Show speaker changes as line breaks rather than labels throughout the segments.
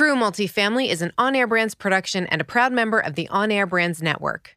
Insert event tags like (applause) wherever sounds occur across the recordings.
True Multifamily is an on air brands production and a proud member of the On Air Brands Network.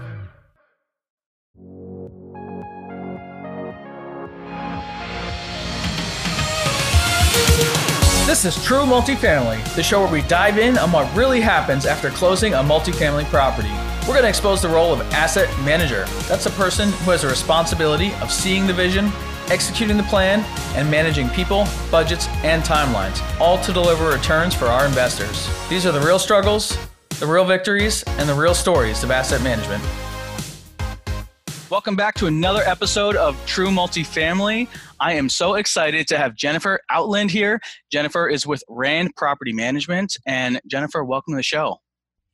This is True Multifamily, the show where we dive in on what really happens after closing a multifamily property. We're going to expose the role of asset manager. That's a person who has a responsibility of seeing the vision, executing the plan, and managing people, budgets, and timelines, all to deliver returns for our investors. These are the real struggles, the real victories, and the real stories of asset management. Welcome back to another episode of True Multifamily. I am so excited to have Jennifer Outland here. Jennifer is with Rand Property Management. And Jennifer, welcome to the show.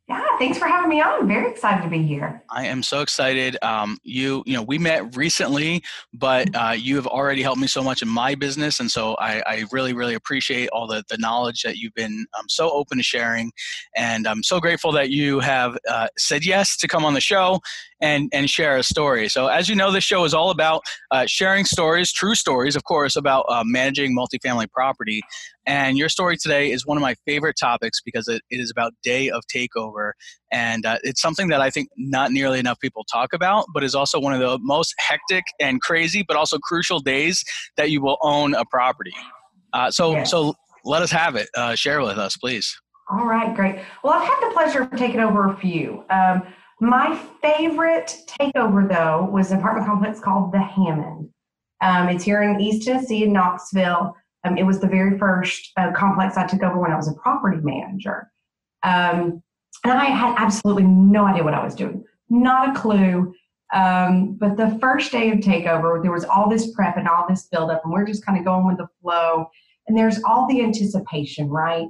Yeah, thanks for having me on. I'm very excited to be here.
I am so excited. Um, you, you know, we met recently, but uh, you have already helped me so much in my business, and so I, I really, really appreciate all the the knowledge that you've been um, so open to sharing, and I'm so grateful that you have uh, said yes to come on the show and and share a story. So, as you know, this show is all about uh, sharing stories, true stories, of course, about uh, managing multifamily property. And your story today is one of my favorite topics because it, it is about day of takeover. And uh, it's something that I think not nearly enough people talk about, but is also one of the most hectic and crazy, but also crucial days that you will own a property. Uh, so, yes. so let us have it. Uh, share with us, please.
All right, great. Well, I've had the pleasure of taking over a few. Um, my favorite takeover, though, was an apartment complex called the Hammond. Um, it's here in East Tennessee, in Knoxville. Um, it was the very first uh, complex I took over when I was a property manager. Um, and I had absolutely no idea what I was doing, not a clue. Um, but the first day of takeover, there was all this prep and all this buildup, and we're just kind of going with the flow. And there's all the anticipation, right?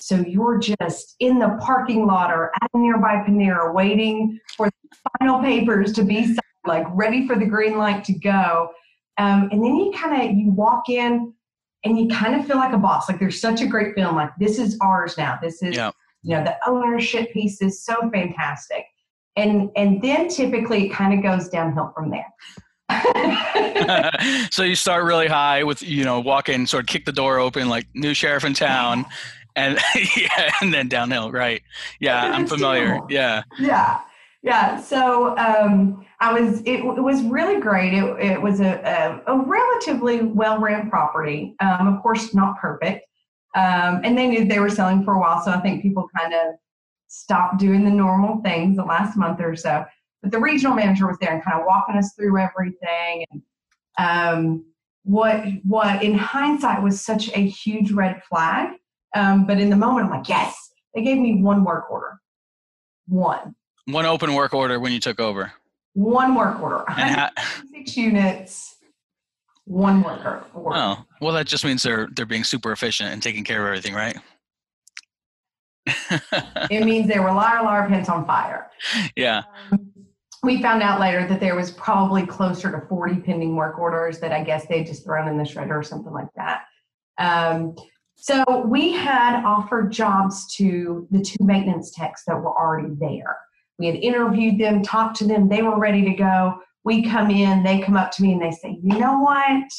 So you're just in the parking lot or at a nearby Panera waiting for the final papers to be signed, like ready for the green light to go. Um, and then you kind of you walk in and you kind of feel like a boss. Like there's such a great feeling. Like this is ours now. This is yeah. you know the ownership piece is so fantastic. And and then typically it kind of goes downhill from there. (laughs)
so you start really high with you know walk in, sort of kick the door open like new sheriff in town, (laughs) and (laughs) yeah, and then downhill. Right? Yeah, I'm familiar. Yeah.
Yeah yeah so um, i was it, it, was really great it, it was a, a, a relatively well ran property um, of course not perfect um, and they knew they were selling for a while so i think people kind of stopped doing the normal things the last month or so but the regional manager was there and kind of walking us through everything and um, what what in hindsight was such a huge red flag um, but in the moment i'm like yes they gave me one work order one
one open work order when you took over.
One work order. Six units. One worker.
Oh, well, that just means they're they're being super efficient and taking care of everything, right? (laughs)
it means they were liar, liar, pants on fire.
Yeah.
Um, we found out later that there was probably closer to 40 pending work orders that I guess they just thrown in the shredder or something like that. Um, so we had offered jobs to the two maintenance techs that were already there. We had interviewed them, talked to them, they were ready to go. We come in, they come up to me and they say, You know what?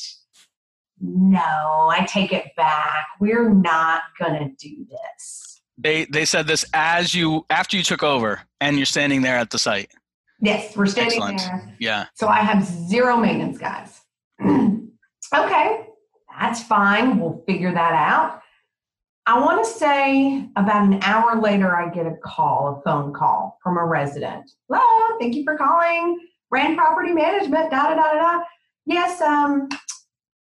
No, I take it back. We're not going to do this.
They, they said this as you after you took over and you're standing there at the site.
Yes, we're standing Excellent. there.
Yeah.
So I have zero maintenance guys. (clears throat) okay, that's fine. We'll figure that out. I want to say about an hour later, I get a call, a phone call from a resident. Hello, thank you for calling Rand Property Management. Da da da da da. Yes, um,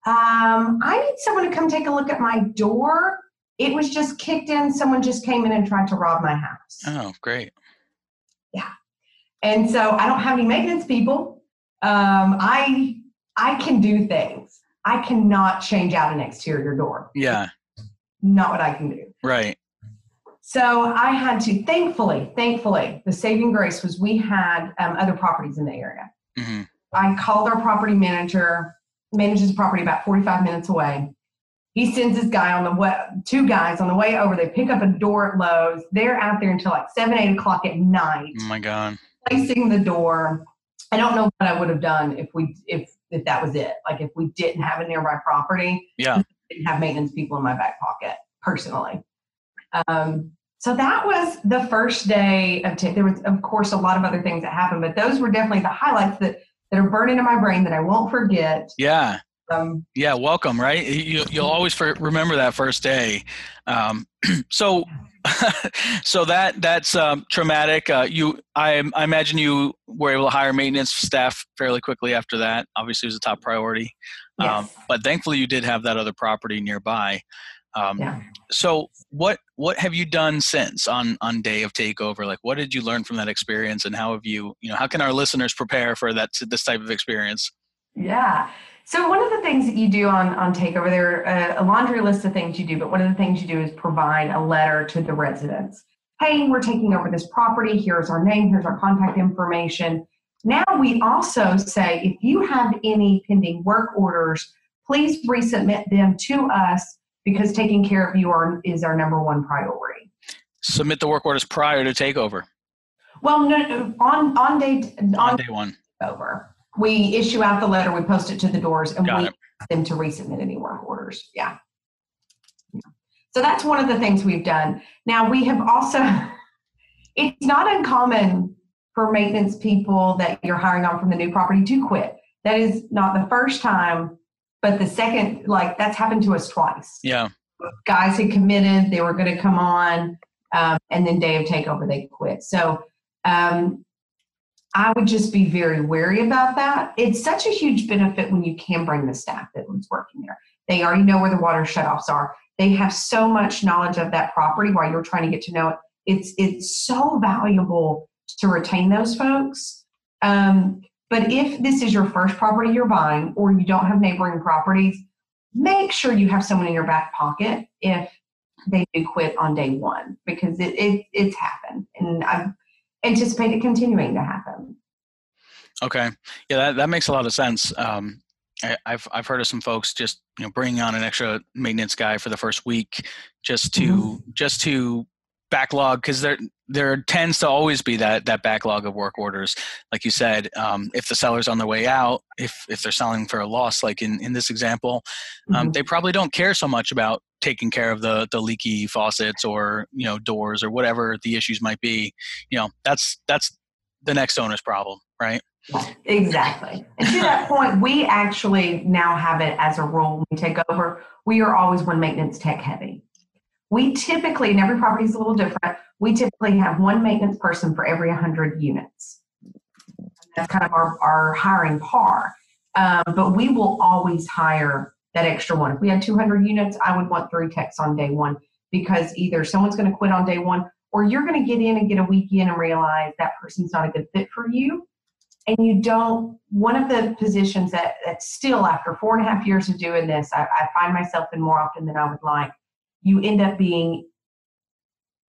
um, I need someone to come take a look at my door. It was just kicked in. Someone just came in and tried to rob my house.
Oh, great.
Yeah. And so I don't have any maintenance people. Um, I I can do things. I cannot change out an exterior door.
Yeah.
Not what I can do.
Right.
So I had to, thankfully, thankfully, the saving grace was we had um, other properties in the area.
hmm
I called our property manager, manages a property about 45 minutes away. He sends his guy on the way, two guys on the way over. They pick up a door at Lowe's. They're out there until like seven, eight o'clock at night,
Oh my God.
placing the door. I don't know what I would have done if we if if that was it. Like if we didn't have a nearby property,
Yeah.
didn't have maintenance people in my back pocket personally. Um, so that was the first day of t- there was of course a lot of other things that happened, but those were definitely the highlights that that are burned into my brain that I won't forget.
Yeah.
Um,
Yeah. Welcome. Right. You, you'll always for, remember that first day. Um, (clears throat) so, (laughs) so that that's um, traumatic. Uh, you, I, I imagine you were able to hire maintenance staff fairly quickly after that. Obviously, it was a top priority. Um, but thankfully, you did have that other property nearby. Um,
Yeah.
So, what what have you done since on on day of takeover? Like, what did you learn from that experience, and how have you you know how can our listeners prepare for that this type of experience?
Yeah. So one of the things that you do on on takeover, there are a, a laundry list of things you do, but one of the things you do is provide a letter to the residents. Hey, we're taking over this property. Here's our name. Here's our contact information. Now we also say if you have any pending work orders, please resubmit them to us because taking care of you are, is our number one priority.
Submit the work orders prior to takeover
Well, no, on on day
on
on
day one.
over, we issue out the letter, we post it to the doors, and
Got
we
it.
ask them to resubmit any work orders. Yeah. Yeah. So that's one of the things we've done. Now we have also. (laughs) It's not uncommon for maintenance people that you're hiring on from the new property to quit. That is not the first time, but the second, like that's happened to us twice.
Yeah.
Guys had committed, they were going to come on, um, and then day of takeover, they quit. So um, I would just be very wary about that. It's such a huge benefit when you can bring the staff that was working there. They already know where the water shutoffs are. They have so much knowledge of that property while you're trying to get to know it. It's it's so valuable to retain those folks. Um, but if this is your first property you're buying, or you don't have neighboring properties, make sure you have someone in your back pocket if they do quit on day one because it, it it's happened, and I anticipate it continuing to happen.
Okay. Yeah, that, that makes a lot of sense. Um, I, I've I've heard of some folks just you know bringing on an extra maintenance guy for the first week just to just to backlog because there there tends to always be that that backlog of work orders like you said um, if the seller's on their way out if if they're selling for a loss like in in this example um,
Mhm.
they probably don't care so much about taking care of the the leaky faucets or you know doors or whatever the issues might be you know that's that's the next owner's problem right
Exactly. And to that point, we actually now have it as a rule we take over. We are always one maintenance tech heavy. We typically, and every property is a little different, we typically have one maintenance person for every 100 units. That's kind of our, our hiring par. Um, but we will always hire that extra one. If we had 200 units, I would want three techs on day one because either someone's going to quit on day one or you're going to get in and get a week in and realize that person's not a good fit for you and you don't one of the positions that, that still after four and a half years of doing this I, I find myself in more often than i would like you end up being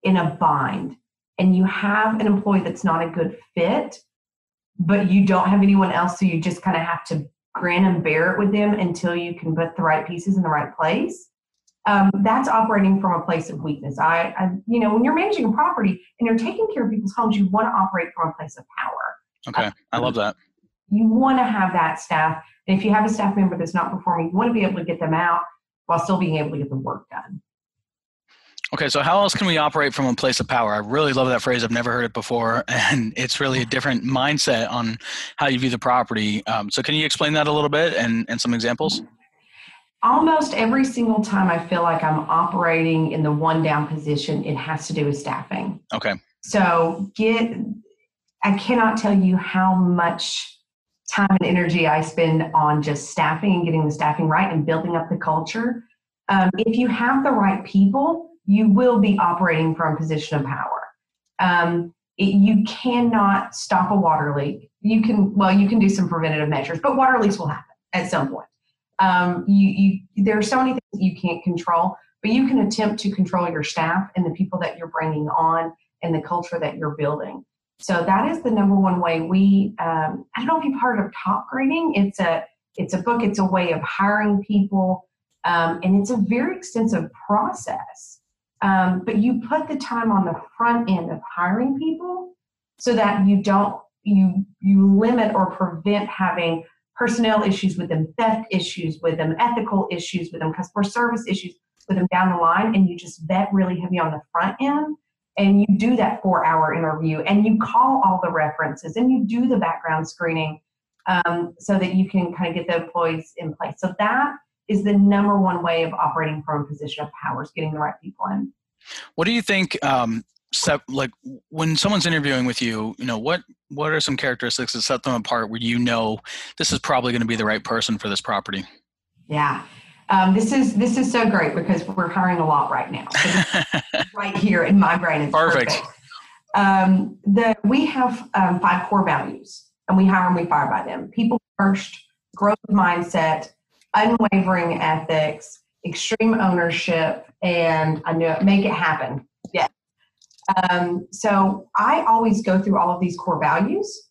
in a bind. And you have an employee that's not a good fit but you don't have anyone else so you just kind of have to grin and bear it with them until you can put the right pieces in the right place. Um, that's operating from a place of weakness. I, I you know when you're managing a property and you're taking care of people's homes you want to operate from a place of power
okay i love that
you want to have that staff. And if you have a staff member that's not performing, you want to be able to get them out while still being able to get the work done.
Okay, so how else can we operate from a place of power? I really love that phrase. I've never heard it before, (laughs) and it's really a different mindset on how you view the property. Um, so, can you explain that a little bit and, and some examples?
almost every single time I feel like I'm operating in the one down position, it has to do with staffing.
Okay.
So get, I cannot tell you how much time and energy I spend on just staffing and getting the staffing right and building up the culture. Um, if you have the right people, you will be operating from a position of power. Um, it, you cannot stop a water leak. You can, well, you can do some preventative measures, but water leaks will happen at some point. Um, you, you, there are so many things you can't control, but you can attempt to control your staff and the people that you're bringing on and the culture that you're building. So that is the number one way we. Um, I don't know if you've heard of Topgrading. It's a it's a book. It's a way of hiring people, um, and it's a very extensive process. Um, but you put the time on the front end of hiring people so that you don't you you limit or prevent having personnel issues with them, theft issues with them, ethical issues with them, customer service issues with them down the line, and you just bet really heavy on the front end. And you do that four hour interview and you call all the references and you do the background screening um, so that you can kind of get the employees in place. So that is the number one way of operating from a position of power is getting the right people in.
What do you think um, set like when someone's interviewing with you you know what what are some characteristics that set them apart where you know this is probably going to be the right person for this property
yeah um, this is this is so great because we're hiring a lot right now. (laughs) Right here in my brain it's perfect, perfect. Um, the we have um, five core values and we hire and we fire by them. People first growth mindset unwavering ethics extreme ownership and i know make it happen. Yeah. Um, so I always go through all of these core values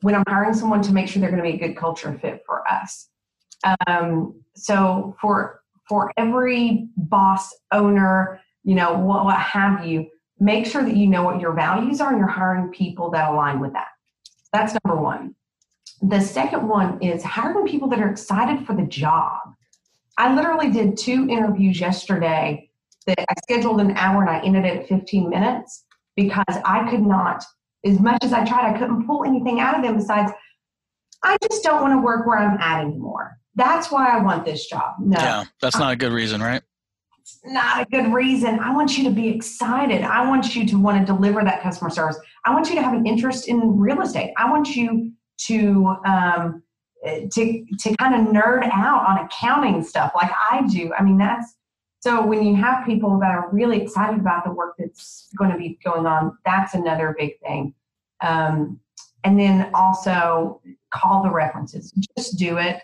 when I'm hiring someone to make sure they're going to be a good culture fit for us. Um, so for for every boss, owner, you know, what, what have you, make sure that you know what your values are and you're hiring people that align with that. That's number one. The second one is hiring people that are excited for the job. I literally did two interviews yesterday that I scheduled an hour and I ended it at 15 minutes because I could not, as much as I tried, I couldn't pull anything out of them besides, I just don't want to work where I'm at anymore. That's why I want this job. No.
Yeah, that's not a good reason, right?
It's not a good reason. I want you to be excited. I want you to want to deliver that customer service. I want you to have an interest in real estate. I want you to um, to to kind of nerd out on accounting stuff like I do. I mean, that's so when you have people that are really excited about the work that's going to be going on, that's another big thing. Um, and then also call the references. Just do it.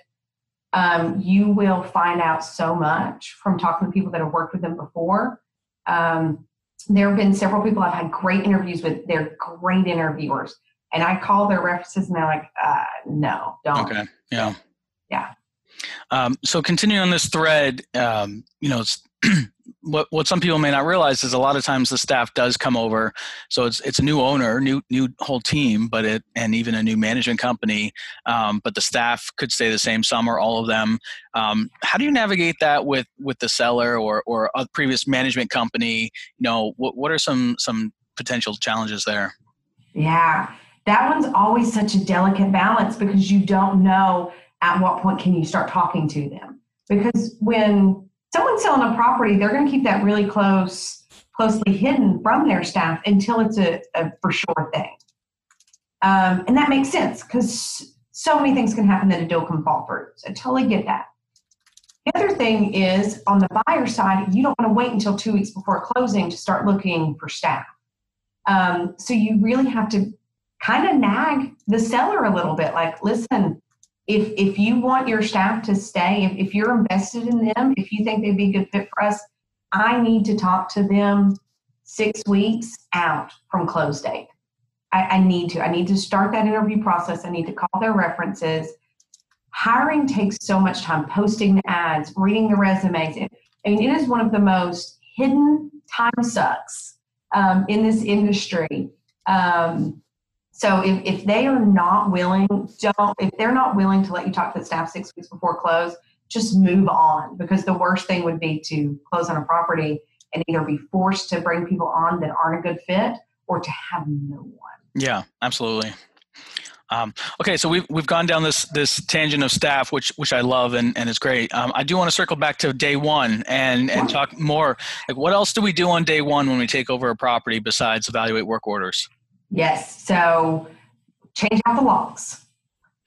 Um, you will find out so much from talking to people that have worked with them before. Um, there have been several people I've had great interviews with. They're great interviewers, and I call their references, and they're like, uh, "No, don't."
Okay. Yeah.
Yeah.
Um, so continuing on this thread, um, you know, (clears throat) what what some people may not realize is a lot of times the staff does come over. So it's it's a new owner, new new whole team, but it and even a new management company. Um, but the staff could stay the same, some or all of them. Um, how do you navigate that with with the seller or or a previous management company? You know, what what are some some potential challenges there?
Yeah, that one's always such a delicate balance because you don't know at what point can you start talking to them because when someone's selling a property, they're going to keep that really close, closely hidden from their staff until it's a, a for sure thing. Um, and that makes sense because so many things can happen that a deal can fall through. So I totally get that. The other thing is on the buyer side, you don't want to wait until two weeks before closing to start looking for staff. Um, so you really have to kind of nag the seller a little bit like, listen, if if you want your staff to stay, if, if you're invested in them, if you think they'd be a good fit for us, I need to talk to them six weeks out from close date. I, I need to. I need to start that interview process. I need to call their references. Hiring takes so much time, posting the ads, reading the resumes. I mean, it is one of the most hidden time sucks um, in this industry. Um, so if, if they are not willing, don't if they're not willing to let you talk to the staff six weeks before close, just move on because the worst thing would be to close on a property and either be forced to bring people on that aren't a good fit or to have no one.
Yeah, absolutely. Um, okay, so we've we've gone down this this tangent of staff, which which I love and and is great. Um, I do want to circle back to day one and and talk more. Like, what else do we do on day one when we take over a property besides evaluate work orders?
Yes. So change out the locks.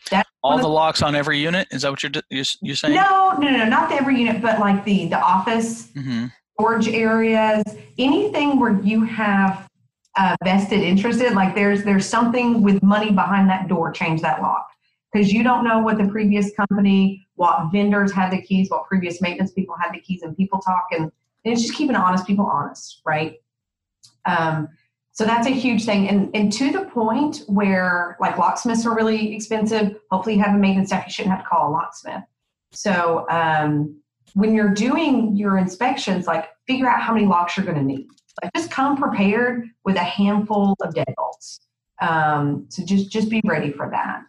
That's all the locks on every unit. Is that what you're you're, you're saying?
No, no, no, not the every unit, but like the the office mm-hmm. storage areas, anything where you have uh, vested interest in. Like there's there's something with money behind that door. Change that lock because you don't know what the previous company, what vendors had the keys, what previous maintenance people had the keys, and people talk and, and it's just keeping honest people honest, right? Um, so that's a huge thing. And, and to the point where like locksmiths are really expensive, hopefully you have a maintenance staff, you shouldn't have to call a locksmith. So um, when you're doing your inspections, like figure out how many locks you're going to need. Like just come prepared with a handful of deadbolts. Um, so just just be ready for that.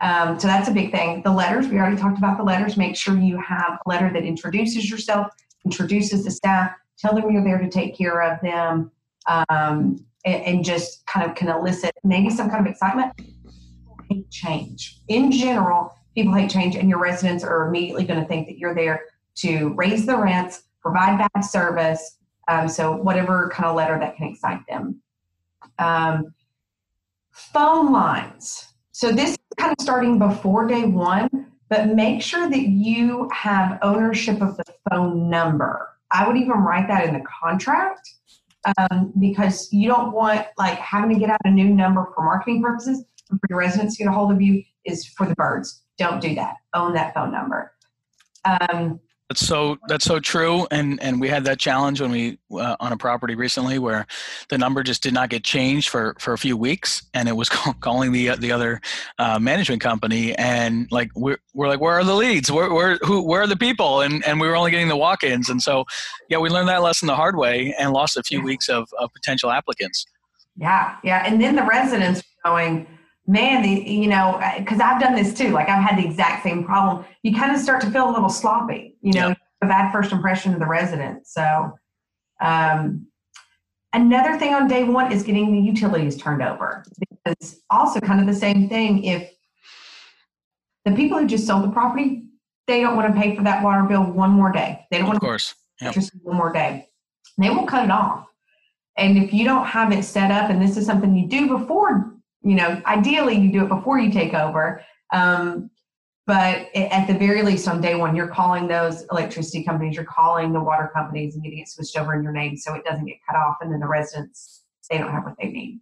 Um, so that's a big thing. The letters, we already talked about the letters. Make sure you have a letter that introduces yourself, introduces the staff, tell them you're there to take care of them, um, and, and, just kind of can elicit maybe some kind of excitement. People hate change. In general, people hate change, and your residents are immediately going to think that you're there to raise the rents, provide bad service, um, so whatever kind of letter that can excite them. Um, phone lines. So this is kind of starting before day one, but make sure that you have ownership of the phone number. I would even write that in the contract um, because you don't want like having to get out a new number for marketing purposes and for your residents to get a hold of you is for the birds. Don't do that. Own that phone number. Um,
that's so that's so true, and and we had that challenge when we uh, on a property recently where the number just did not get changed for for a few weeks, and it was (laughs) calling the the other uh, management company, and like we're we're like where are the leads? Where where who where are the people? And and we were only getting the walk-ins, and so yeah, we learned that lesson the hard way and lost a few weeks of, of potential applicants.
Yeah, yeah, and then the residents going man, the, you know, because I've done this too. Like I've had the exact same problem. You kind of start to feel a little sloppy, you know, a bad first impression of the resident. So, um, another thing on day one is getting the utilities turned over because also kind of the same thing. If the people who just sold the property, they don't want to pay for that water bill one more day. They don't
of
want
course.
to yep. just one more day. They will cut it off. And if you don't have it set up, and this is something you do before you know, ideally you do it before you take over. Um, but at the very least, on day one, you're calling those electricity companies, you're calling the water companies and getting it switched over in your name so it doesn't get cut off, and then the residents they don't have what they need.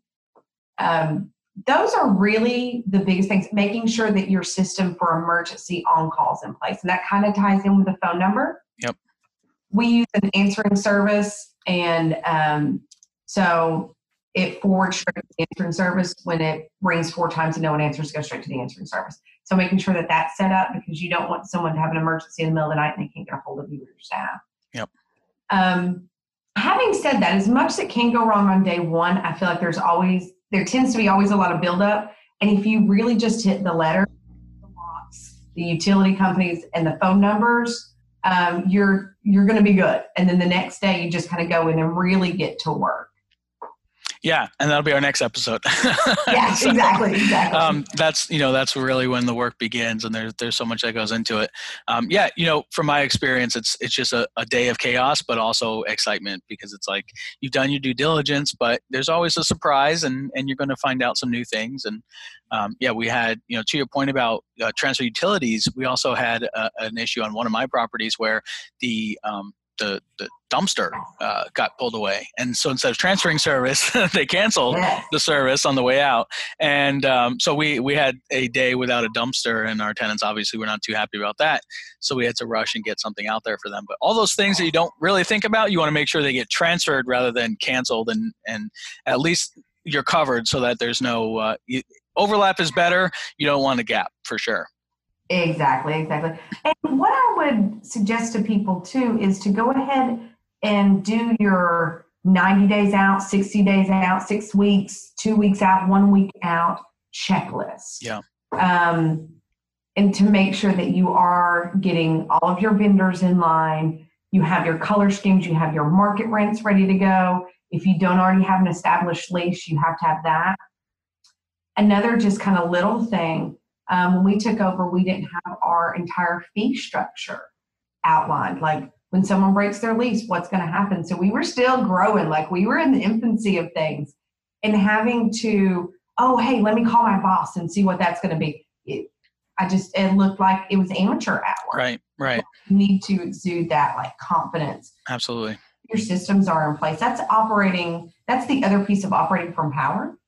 Um, those are really the biggest things. Making sure that your system for emergency on calls in place, and that kind of ties in with the phone number.
Yep.
We use an answering service, and um, so it forwards straight to the answering service. When it rings four times and no one answers, go straight to the answering service. So making sure that that's set up because you don't want someone to have an emergency in the middle of the night and they can't get a hold of you or your staff.
Yep.
Um, having said that, as much that can go wrong on day one, I feel like there's always there tends to be always a lot of buildup. And if you really just hit the letter, the locks, the utility companies, and the phone numbers, um, you're you're going to be good. And then the next day, you just kind of go in and really get to work.
Yeah, and that'll be our next episode. (laughs) (laughs)
yeah, so, exactly, exactly. Um,
that's you know that's really when the work begins, and there's there's so much that goes into it. Um, yeah, you know, from my experience, it's it's just a, a day of chaos, but also excitement because it's like you've done your due diligence, but there's always a surprise, and and you're going to find out some new things. And um, yeah, we had you know to your point about uh, transfer utilities, we also had a, an issue on one of my properties where the um, the, the dumpster uh, got pulled away. And so instead of transferring service, (laughs) they canceled the service on the way out. And um, so we, we had a day without a dumpster, and our tenants obviously were not too happy about that. So we had to rush and get something out there for them. But all those things that you don't really think about, you want to make sure they get transferred rather than canceled, and, and at least you're covered so that there's no uh, overlap is better. You don't want a gap for sure.
Exactly, exactly. And what I would suggest to people too is to go ahead and do your 90 days out, 60 days out, six weeks, two weeks out, one week out checklist.
Yeah.
Um, and to make sure that you are getting all of your vendors in line, you have your color schemes, you have your market rents ready to go. If you don't already have an established lease, you have to have that. Another just kind of little thing. Um, when we took over, we didn't have our entire fee structure outlined. Like when someone breaks their lease, what's going to happen? So we were still growing, like we were in the infancy of things, and having to, oh, hey, let me call my boss and see what that's going to be. It, I just, it looked like it was amateur hour.
Right, right.
You need to exude that like confidence.
Absolutely.
Your systems are in place. That's operating, that's the other piece of operating from power.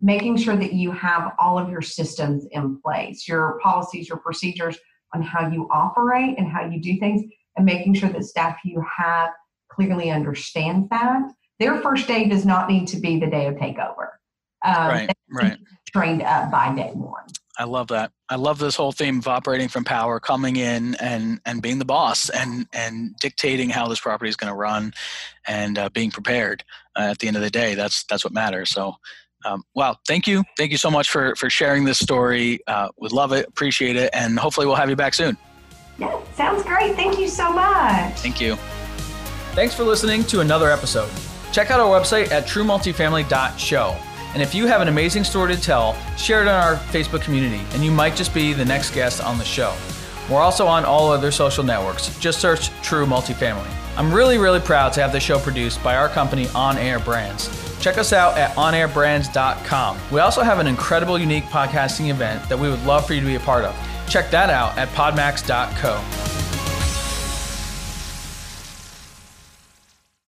Making sure that you have all of your systems in place, your policies, your procedures on how you operate and how you do things, and making sure that staff you have clearly understands that. Their first day does not need to be the day of takeover.
Um, right, right.
Trained up by day one.
I love that. I love this whole theme of operating from power, coming in and and being the boss and and dictating how this property is going to run, and uh, being prepared. Uh, at the end of the day, that's that's what matters. So, um, wow, thank you, thank you so much for for sharing this story. Uh, would love it, appreciate it, and hopefully we'll have you back soon.
Sounds great. Thank you so much.
Thank you.
Thanks for listening to another episode. Check out our website at truemultifamily.show. And if you have an amazing story to tell, share it on our Facebook community, and you might just be the next guest on the show. We're also on all other social networks. Just search True Multifamily. I'm really, really proud to have the show produced by our company On Air Brands. Check us out at onairbrands.com. We also have an incredible, unique podcasting event that we would love for you to be a part of. Check that out at podmax.co.